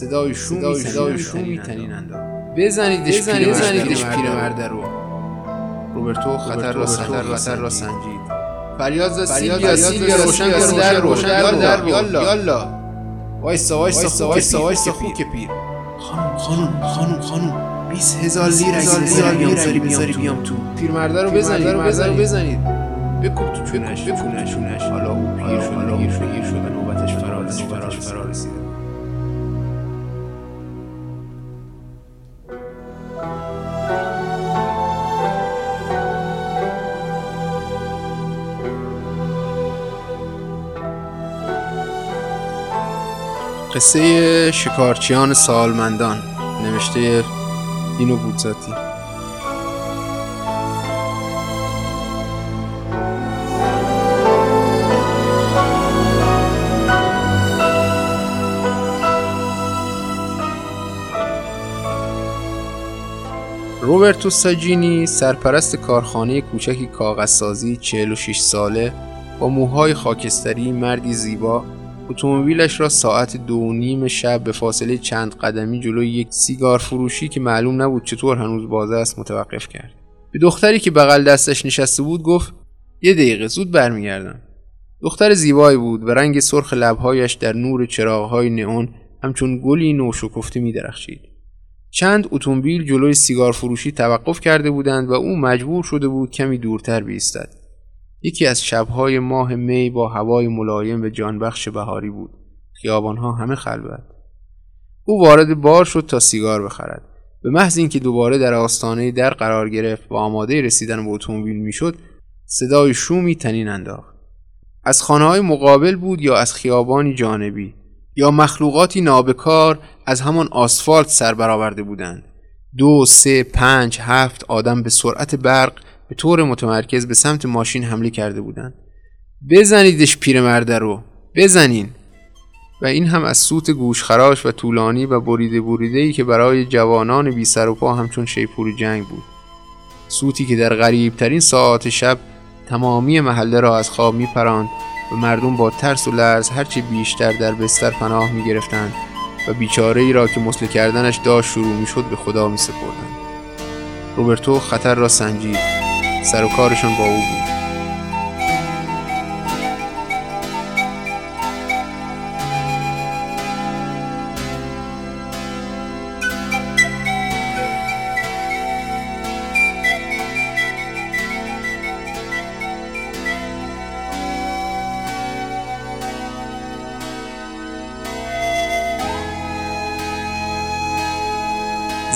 صدای شومی صدای شومی تنین انداخت بزنیدش بزنید بزنیدش پیرمرد رو. روبرتو خطر را خطر خطر را سنجید. فریاد زد سیلویا سیلویا روشن کن در روشن یالا. یالا. یالا. وایسا وایسا وایسا وایسا خوک پیر خانم خانم خانم خانم. 20 هزار لیر اگه بذاری بیام تو. پیرمرده رو بزنید رو بزنید. بکوب تو چونش بکوب. چونش حالا او پیر شده. پیر شده. نوبتش فرا رسید فرا رسید قصه شکارچیان سالمندان نوشته اینو بودزاتی. روبرتو ساجینی سرپرست کارخانه کوچکی کاغذسازی 46 ساله با موهای خاکستری مردی زیبا اتومبیلش را ساعت دو نیم شب به فاصله چند قدمی جلوی یک سیگار فروشی که معلوم نبود چطور هنوز بازه است متوقف کرد به دختری که بغل دستش نشسته بود گفت یه دقیقه زود برمیگردم دختر زیبایی بود و رنگ سرخ لبهایش در نور چراغهای نئون همچون گلی نوشکفته می درخشید. چند اتومبیل جلوی سیگار فروشی توقف کرده بودند و او مجبور شده بود کمی دورتر بیستد. یکی از شبهای ماه می با هوای ملایم و جانبخش بهاری بود. خیابانها همه خلوت. او وارد بار شد تا سیگار بخرد. به محض اینکه دوباره در آستانه در قرار گرفت و آماده رسیدن به اتومبیل می‌شد صدای شومی تنین انداخت. از خانه های مقابل بود یا از خیابانی جانبی یا مخلوقاتی نابکار از همان آسفالت سر برآورده بودند. دو سه پنج هفت آدم به سرعت برق به طور متمرکز به سمت ماشین حمله کرده بودند. بزنیدش پیرمرده رو. بزنین. و این هم از سوت گوشخراش و طولانی و بریده بریده ای که برای جوانان بی سر و پا همچون شیپور جنگ بود. سوتی که در غریبترین ساعات شب تمامی محله را از خواب می پراند و مردم با ترس و لرز هرچی بیشتر در بستر پناه می گرفتند و بیچاره ای را که مسله کردنش داشت شروع می شد به خدا می سپردند. روبرتو خطر را سنجید. سر و کارشون با او بود.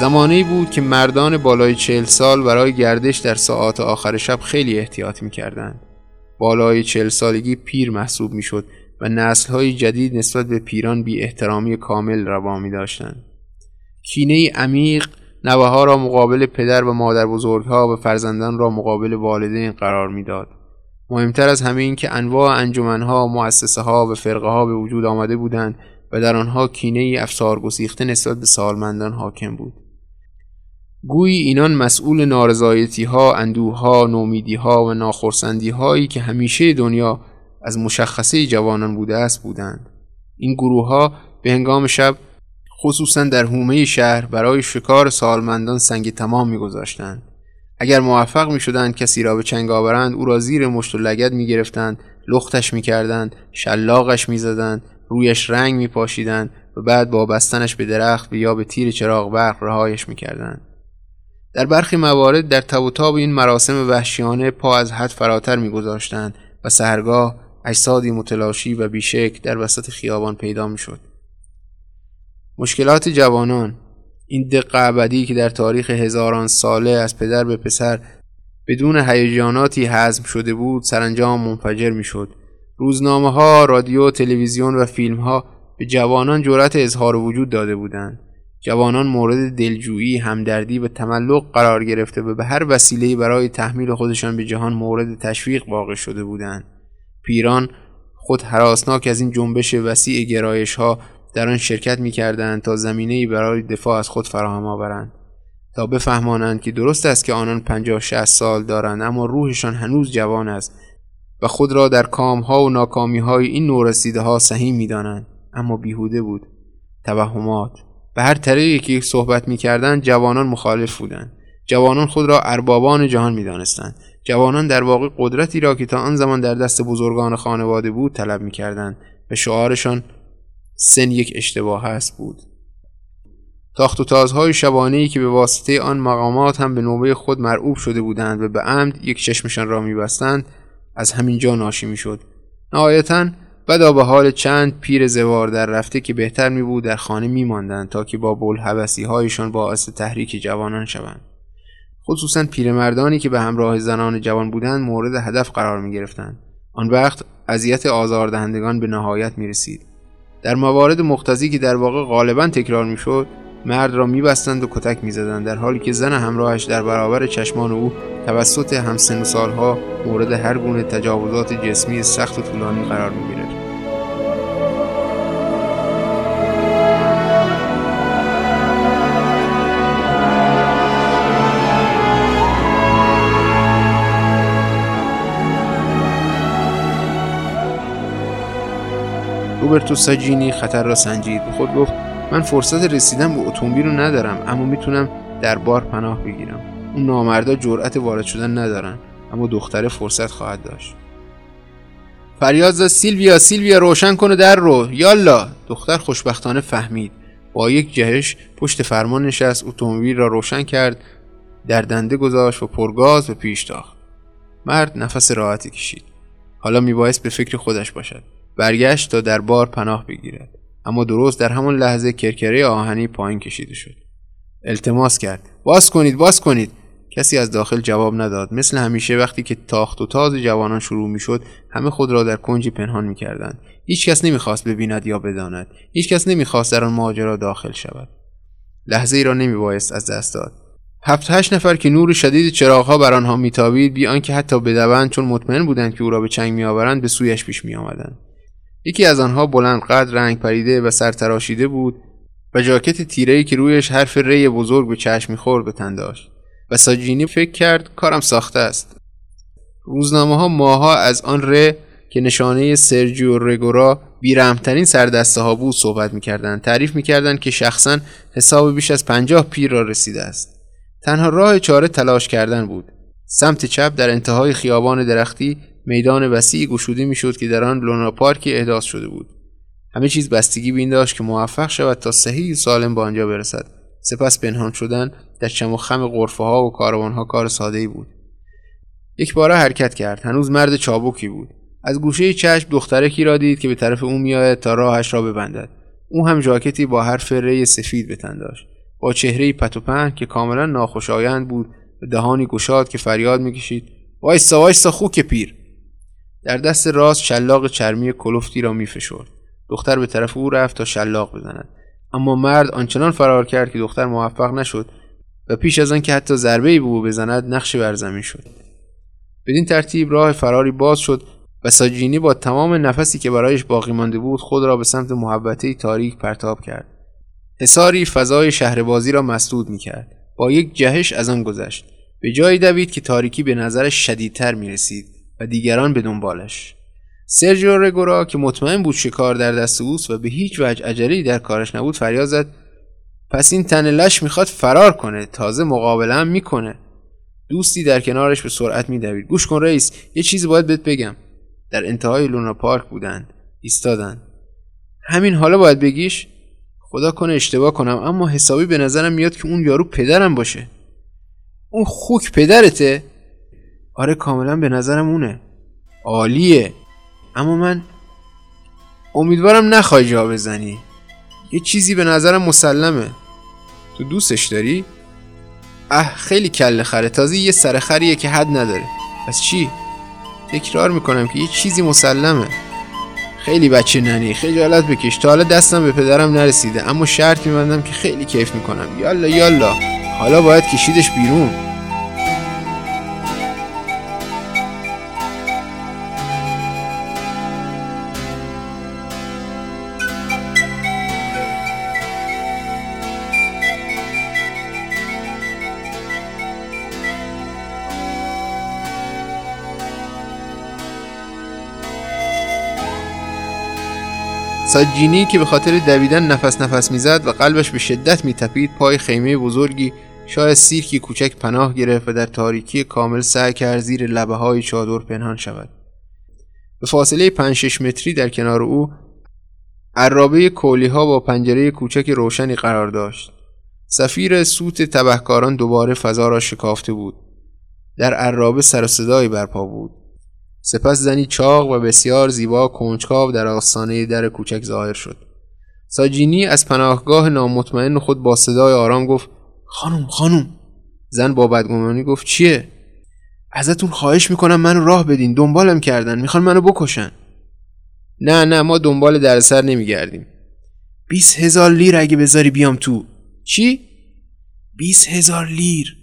زمانی بود که مردان بالای چهل سال برای گردش در ساعات آخر شب خیلی احتیاط می‌کردند. بالای چهل سالگی پیر محسوب می‌شد و نسلهای جدید نسبت به پیران بی احترامی کامل روا می داشتند. کینه عمیق نوه ها را مقابل پدر و مادر بزرگها و فرزندان را مقابل والدین قرار می‌داد. مهمتر از همه این که انواع انجمنها، مؤسسه ها و فرقه ها به وجود آمده بودند و در آنها کینه افسار گسیخته نسبت به سالمندان حاکم بود. گویی اینان مسئول نارضایتی ها، اندوه ها، نومیدی ها و ناخرسندی هایی که همیشه دنیا از مشخصه جوانان بوده است بودند. این گروه ها به هنگام شب خصوصا در حومه شهر برای شکار سالمندان سنگ تمام میگذاشتند. اگر موفق می شدند کسی را به چنگ آورند او را زیر مشت و لگد می گرفتند لختش می کردند شلاقش می زدند رویش رنگ می پاشیدند و بعد با بستنش به درخت یا به تیر چراغ برق رهایش می کردند. در برخی موارد در تب و تاب این مراسم وحشیانه پا از حد فراتر میگذاشتند و سهرگاه اجسادی متلاشی و بیشک در وسط خیابان پیدا می‌شد. مشکلات جوانان این دقه ابدی که در تاریخ هزاران ساله از پدر به پسر بدون هیجاناتی حزم شده بود سرانجام منفجر می‌شد. روزنامه ها، رادیو، تلویزیون و فیلم ها به جوانان جرأت اظهار وجود داده بودند. جوانان مورد دلجویی، همدردی و تملق قرار گرفته و به هر وسیله برای تحمیل خودشان به جهان مورد تشویق واقع شده بودند. پیران خود حراسناک از این جنبش وسیع گرایش ها در آن شرکت می کردند تا زمینه برای دفاع از خود فراهم آورند تا بفهمانند که درست است که آنان پنجاه شهست سال دارند اما روحشان هنوز جوان است و خود را در کام ها و ناکامی های این نورسیده ها سهیم می دانند. اما بیهوده بود توهمات به هر طریقی که صحبت می‌کردند جوانان مخالف بودند جوانان خود را اربابان جهان می‌دانستند. جوانان در واقع قدرتی را که تا آن زمان در دست بزرگان خانواده بود طلب می‌کردند. و شعارشان سن یک اشتباه است بود. تاخت و تازهای شبانه که به واسطه آن مقامات هم به نوبه خود مرعوب شده بودند و به عمد یک چشمشان را میبستند از همین جا ناشی می‌شد. نهایتا بدا به حال چند پیر زوار در رفته که بهتر می بود در خانه می ماندن تا که با بلحبسی هایشان باعث تحریک جوانان شوند. خصوصا پیرمردانی که به همراه زنان جوان بودند مورد هدف قرار می گرفتند. آن وقت اذیت آزاردهندگان به نهایت می رسید. در موارد مختزی که در واقع غالبا تکرار می شد مرد را میبستند و کتک می‌زدند در حالی که زن همراهش در برابر چشمان او توسط همسن سالها مورد هر گونه تجاوزات جسمی سخت و طولانی قرار می‌گرفت روبرتو ساجینی خطر را سنجید. به خود گفت من فرصت رسیدن به اتومبیل رو ندارم اما می‌تونم در بار پناه بگیرم. اون نامردا جرأت وارد شدن ندارن اما دختره فرصت خواهد داشت. فریاد زد سیلویا سیلویا روشن کنه در رو. یالا. دختر خوشبختانه فهمید. با یک جهش پشت فرمان نشست اتومبیل را روشن کرد در دنده گذاشت و پرگاز و پیش تاخت مرد نفس راحتی کشید. حالا میبایست به فکر خودش باشد. برگشت تا در بار پناه بگیرد. اما درست در همان لحظه کرکره آهنی پایین کشیده شد. التماس کرد. باز کنید باز کنید. کسی از داخل جواب نداد. مثل همیشه وقتی که تاخت و تاز جوانان شروع می‌شد همه خود را در کنجی پنهان می‌کردند. هیچ کس نمی‌خواست ببیند یا بداند. هیچ کس نمی‌خواست در آن ماجرا داخل شود. لحظه ای را نمیبایست از دست داد. هفت هشت نفر که نور شدید چراغها بر آنها میتابید بی آنکه حتی بدوند چون مطمئن بودند که او را به چنگ میآورند به سویش پیش میآمدند. یکی از آنها بلند قد رنگ پریده و سرتراشیده بود و جاکت تیره‌ای که رویش حرف ری بزرگ به چشم می‌خورد به تن داشت و ساجینی فکر کرد کارم ساخته است. روزنامه ها ماها از آن ره که نشانه سرجیو رگورا بیرحمترین سردسته ها بود صحبت می‌کردند. تعریف می‌کردند که شخصا حساب بیش از پنجاه پیر را رسیده است. تنها راه چاره تلاش کردن بود. سمت چپ در انتهای خیابان درختی میدان وسیعی گشوده می‌شد که در آن لونا پارک احداث شده بود. همه چیز بستگی به این داشت که موفق شود تا صحیح سالم به آنجا برسد. سپس پنهان شدن در چم و خم غرفه ها و کاروان ها کار ساده ای بود. یک باره حرکت کرد. هنوز مرد چابکی بود. از گوشه چشم دخترکی را دید که به طرف او میآید تا راهش را ببندد. او هم ژاکتی با حرف ری سفید به تن داشت. با چهره پت و که کاملا ناخوشایند بود و دهانی گشاد که فریاد می‌کشید. وایسا وایسا خوک پیر. در دست راست شلاق چرمی کلفتی را میفشرد. دختر به طرف او رفت تا شلاق بزند. اما مرد آنچنان فرار کرد که دختر موفق نشد و پیش از آن که حتی ضربه به او بزند نقش بر زمین شد. بدین ترتیب راه فراری باز شد و ساجینی با تمام نفسی که برایش باقی مانده بود خود را به سمت محبته تاریک پرتاب کرد. حساری فضای شهربازی را مسدود می کرد با یک جهش از آن گذشت. به جایی دوید که تاریکی به نظرش شدیدتر می رسید و دیگران به دنبالش. سرجیو رگورا که مطمئن بود شکار در دست اوست و به هیچ وجه عجله در کارش نبود فریاد زد پس این تن لش می‌خواد فرار کنه تازه مقابله هم می‌کنه. دوستی در کنارش به سرعت میدوید. گوش کن رئیس یه چیزی باید بهت بگم. در انتهای لونا پارک بودند. ایستادن همین حالا باید بگیش؟ خدا کنه اشتباه کنم اما حسابی به نظرم میاد که اون یارو پدرم باشه. اون خوک پدرته؟ آره کاملا به نظرم اونه. عالیه. اما من امیدوارم نخوای جا بزنی. یه چیزی به نظرم مسلمه. تو دوستش داری؟ اه خیلی کل خره. تازه یه سر خریه که حد نداره. پس چی؟ تکرار می‌کنم که یه چیزی مسلمه. خیلی بچه ننی خجالت بکش. تا حالا دستم به پدرم نرسیده. اما شرط میبندم که خیلی کیف می‌کنم. یالا یالا. حالا باید کشیدش بیرون. ساجینی که به خاطر دویدن نفس نفس می‌زد و قلبش به شدت میتپید پای خیمه بزرگی شاید سیرکی کوچک پناه گرفت و در تاریکی کامل سعی کرد زیر لبه های چادر پنهان شود. به فاصله 5 6 متری در کنار او عرابه کولی ها با پنجره کوچک روشنی قرار داشت. سفیر سوت تبهکاران دوباره فضا را شکافته بود. در عرابه سر و صدایی برپا بود. سپس زنی چاق و بسیار زیبا کنجکاو در آستانه در کوچک ظاهر شد. ساجینی از پناهگاه نامطمئن خود با صدای آرام گفت خانم خانم. زن با بدگمانی گفت چیه؟ ازتون خواهش می‌کنم منو راه بدین دنبالم کردن می‌خوان منو بکشن. نه نه ما دنبال درسر نمیگردیم. بیس هزار لیر اگه بذاری بیام تو. چی؟ بیس هزار لیر.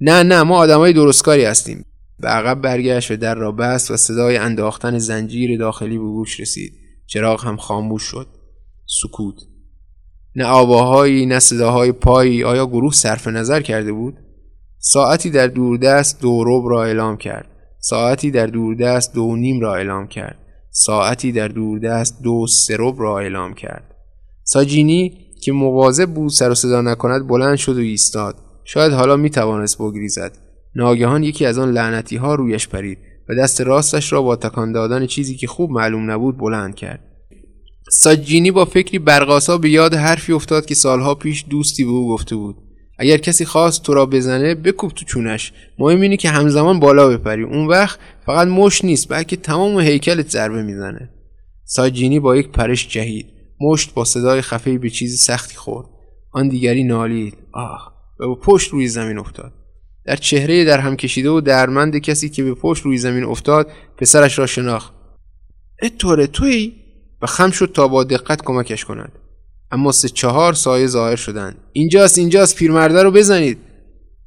نه نه ما آدمای درستکاری هستیم. به عقب برگشت و در را بست و صدای انداختن زنجیر داخلی به گوش رسید. چراغ هم خاموش شد. سکوت. نه آواهایی نه صداهای پایی. آیا گروه صرف نظر کرده بود؟ ساعتی در دوردست دو رب را اعلام کرد. ساعتی در دوردست دو نیم را اعلام کرد. ساعتی در دوردست دو سرب را اعلام کرد. ساجینی که مواظب بود سر و صدا نکند بلند شد و ایستاد. شاید حالا می توانست بگریزد. ناگهان یکی از آن لعنتی ها رویش پرید و دست راستش را با تکان دادن چیزی که خوب معلوم نبود بلند کرد. ساجینی با فکری برقاسا به یاد حرفی افتاد که سالها پیش دوستی به او گفته بود. اگر کسی خواست تو را بزنه بکوب تو چونش. مهم اینه که همزمان بالا بپری. اون وقت فقط مش نیست بلکه تمام هیکلت ضربه می‌زنه. ساجینی با یک پرش جهید. مشت با صدای خفه به چیز سختی خورد. آن دیگری نالید. آه و با پشت روی زمین افتاد. در چهره در هم کشیده و درمند کسی که به پشت روی زمین افتاد پسرش را شناخت. اتوره توی؟ و خم شد تا با دقت کمکش کند. اما سه چهار سایه ظاهر شدند. اینجاست اینجاست پیرمرده رو بزنید.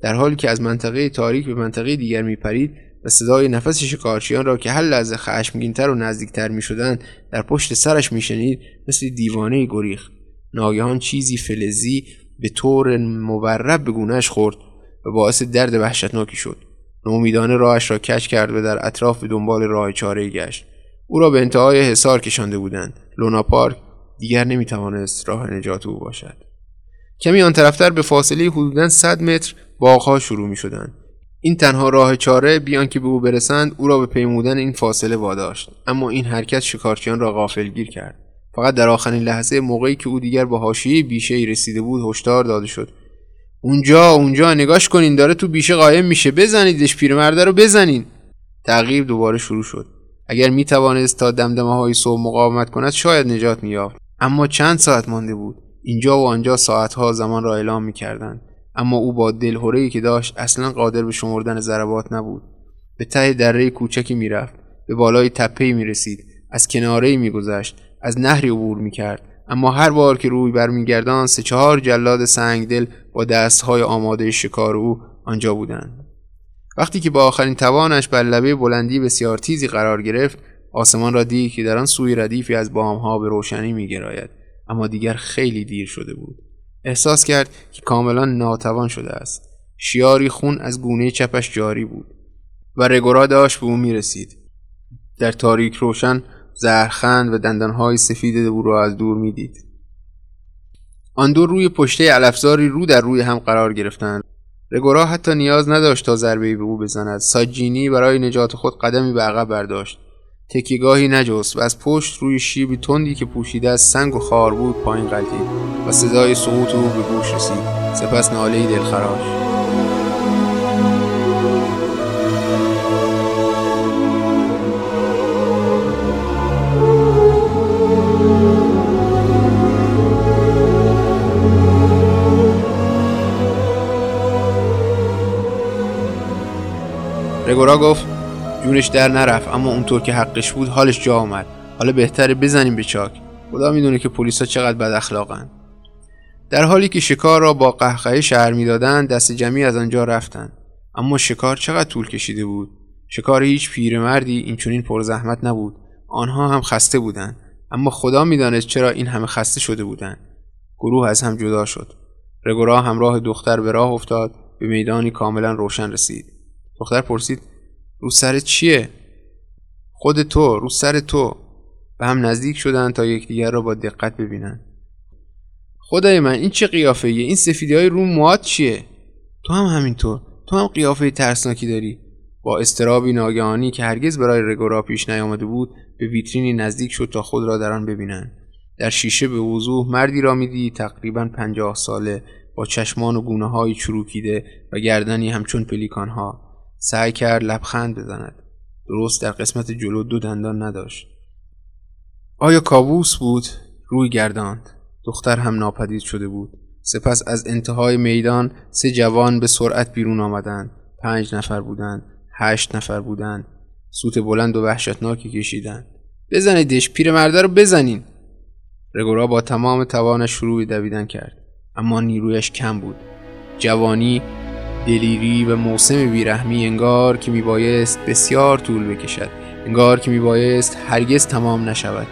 در حالی که از منطقه تاریک به منطقه دیگر میپرید و صدای نفس شکارچیان را که هر لحظه خشمگینتر و نزدیکتر می‌شدند در پشت سرش میشنید مثل دیوانه گریخ ناگهان چیزی فلزی به طور مورب به گونهش خورد. و باعث درد وحشتناکی شد. نومیدانه راهش را کش کرد و در اطراف به دنبال راه چاره گشت. او را به انتهای حصار کشانده بودند. لونا پارک دیگر نمی‌توانست راه نجات او باشد. کمی آن طرفتر به فاصله حدودا 100 متر باغها شروع می شدند. این تنها راه چاره بیان که به او برسند او را به پیمودن این فاصله واداشت. اما این حرکت شکارچیان را غافلگیر کرد. فقط در آخرین لحظه موقعی که او دیگر به حاشیه بیشه رسیده بود هشدار داده شد. اونجا اونجا نگاش کنین داره تو بیشه قایم میشه. بزنیدش پیرمرده رو بزنین. تغییر دوباره شروع شد. اگر می توانست تا دمدمه های صبح مقاومت کند شاید نجات مییافت. اما چند ساعت مانده بود. اینجا و آنجا ساعتها زمان را اعلام می‌کردند. اما او با دلهورهای که داشت اصلا قادر به شمردن ضربات نبود. به ته دره کوچکی می‌رفت. به بالای تپهای می‌رسید. از کنارهای میگذشت. از نهری عبور می‌کرد. اما هر بار که روی برمیگردان سه چهار جلاد سنگدل با دستهای آماده شکار او آنجا بودند. وقتی که با آخرین توانش بر لبه بلندی بسیار تیزی قرار گرفت آسمان را دید که در آن سوی ردیفی از بامها به روشنی میگراید اما دیگر خیلی دیر شده بود. احساس کرد که کاملا ناتوان شده است. شیاری خون از گونه چپش جاری بود و رگورا داشت به او می رسید در تاریک روشن زهرخند و دندانهای سفید او را از دور می‌دید. آن دو روی پشته علفزاری رو در روی هم قرار گرفتند. رگورا حتی نیاز نداشت تا ضربه به او بزند. ساجینی برای نجات خود قدمی به عقب برداشت. تکیگاهی نجست و از پشت روی شیبی تندی که پوشیده از سنگ و خار بود پایین قلتید و صدای سقوط او به گوش رسید. سپس ناله دلخراش. رگورا گفت جونش در نرفت اما اونطور که حقش بود حالش جا آمد. حالا بهتره بزنیم به چاک. خدا می‌دونه که پلیسا چقدر بد اخلاقن در حالی که شکار را با قهقهه شهر می‌دادند دست جمعی از آنجا رفتند. اما شکار چقدر طول کشیده بود؟ شکار هیچ پیرمردی این چنین پرزحمت نبود. آنها هم خسته بودند. اما خدا می‌دانست چرا این همه خسته شده بودند. گروه از هم جدا شد. رگورا همراه دختر به راه افتاد. به میدانی کاملا روشن رسید. دختر پرسید رو سر چیه؟ خود تو رو سر تو. به هم نزدیک شدند تا یکدیگر را با دقت ببینند خدای من این چه قیافه این سفیدی های رو موات چیه؟ تو هم همینطور. تو هم قیافه ترسناکی داری. با استرابی ناگهانی که هرگز برای رگورا پیش نیامده بود به ویترینی نزدیک شد تا خود را در آن ببینند در شیشه به وضوح مردی را میدی تقریبا پنجاه ساله با چشمان و گونه های چروکیده و گردنی همچون پلیکان ها سعی کرد لبخند بزند. درست در قسمت جلو دو دندان نداشت. آیا کابوس بود؟ روی گرداند. دختر هم ناپدید شده بود. سپس از انتهای میدان سه جوان به سرعت بیرون آمدند. پنج نفر بودند. هشت نفر بودند. سوت بلند و وحشتناکی کشیدند. بزنیدش پیرمرده رو بزنین. رگورا با تمام توانش شروع دویدن کرد. اما نیرویش کم بود. جوانی دلیری و موسم بیرحمی انگار که میبایست بسیار طول بکشد انگار که میبایست هرگز تمام نشود.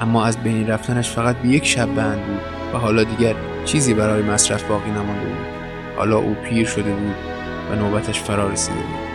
اما از بین رفتنش فقط به یک شب بند بود و حالا دیگر چیزی برای مصرف باقی نمانده بود. حالا او پیر شده بود و نوبتش فرا رسیده بود.